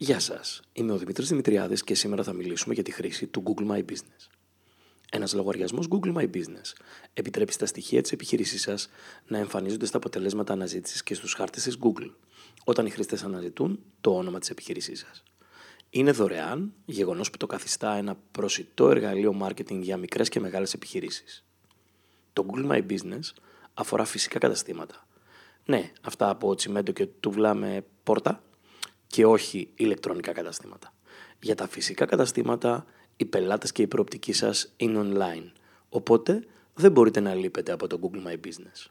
Γεια σας, είμαι ο Δημήτρης Δημητριάδης και σήμερα θα μιλήσουμε για τη χρήση του Google My Business. Ένας λογαριασμός Google My Business επιτρέπει στα στοιχεία της επιχείρησής σας να εμφανίζονται στα αποτελέσματα αναζήτησης και στους χάρτες της Google, όταν οι χρήστες αναζητούν το όνομα της επιχείρησής σας. Είναι δωρεάν, γεγονός που το καθιστά ένα προσιτό εργαλείο marketing για μικρές και μεγάλες επιχειρήσεις. Το Google My Business αφορά φυσικά καταστήματα. Ναι, αυτά από τσιμέντο και τουβλά με πόρτα, και όχι ηλεκτρονικά καταστήματα. Για τα φυσικά καταστήματα, οι πελάτες και η προοπτική σας είναι online, οπότε δεν μπορείτε να λείπετε από το Google My Business.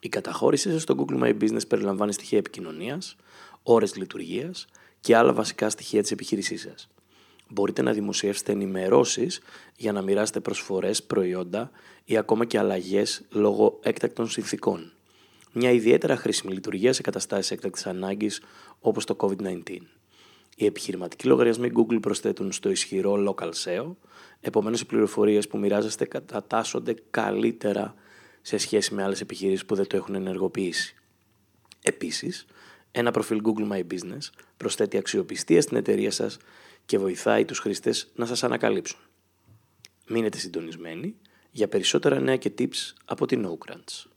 Η καταχώρησή σας στο Google My Business περιλαμβάνει στοιχεία επικοινωνίας, ώρες λειτουργίας και άλλα βασικά στοιχεία της επιχείρησής σας. Μπορείτε να δημοσιεύσετε ενημερώσεις για να μοιράσετε προσφορές, προϊόντα ή ακόμα και αλλαγές λόγω έκτακτων συνθήκων μια ιδιαίτερα χρήσιμη λειτουργία σε καταστάσεις έκτακτης ανάγκης όπως το COVID-19. Οι επιχειρηματικοί λογαριασμοί Google προσθέτουν στο ισχυρό local SEO, επομένως οι πληροφορίες που μοιράζεστε κατατάσσονται καλύτερα σε σχέση με άλλες επιχειρήσεις που δεν το έχουν ενεργοποιήσει. Επίσης, ένα προφίλ Google My Business προσθέτει αξιοπιστία στην εταιρεία σας και βοηθάει τους χρήστες να σας ανακαλύψουν. Μείνετε συντονισμένοι για περισσότερα νέα και tips από την NoCrunch.